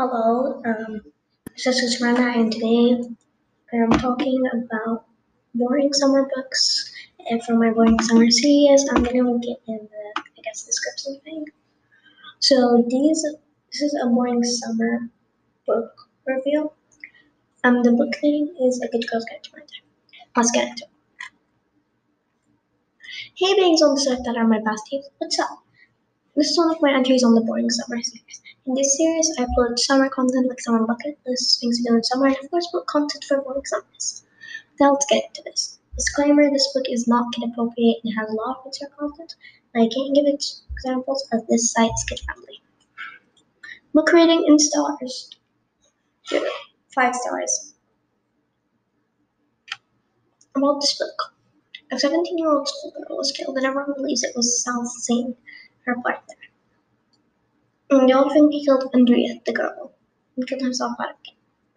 Hello, um, this is Susmana, and today I'm talking about boring summer books. And for my boring summer series, I'm gonna link it in the, I guess, description thing. So these, this is a boring summer book review. Um, the book name is A Good Girl's Guide to My Murder. Let's get into it. Hey, beings on the set that are my besties, what's up? This is one of my entries on the Boring Summer series. In this series, I upload summer content like summer bucket lists, things to do in summer, and of course, book content for boring summers. Now let's get into this. Disclaimer: This book is not kid appropriate and has a lot of mature content, and I can't give examples as this site's kid friendly. Book rating in stars. Five stars. About this book. A 17 year old schoolgirl was killed, and everyone believes it was Singh, her partner. And he killed Andrea, the girl, and killed himself out of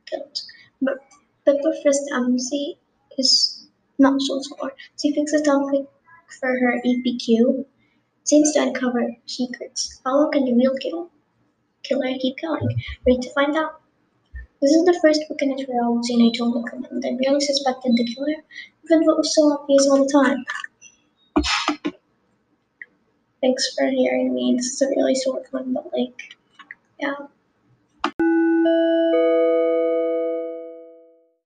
guilt. But Pippa Fitz-Amobi is not so sure. She fixes down for her EPQ. Seems to uncover secrets. How long can the real kill killer keep going? Wait to find out. This is the first book in a trilogy and I don't recommend. I barely suspected the killer, even it was so obvious all the time. Thanks for hearing me. This is a really short one, but like, yeah.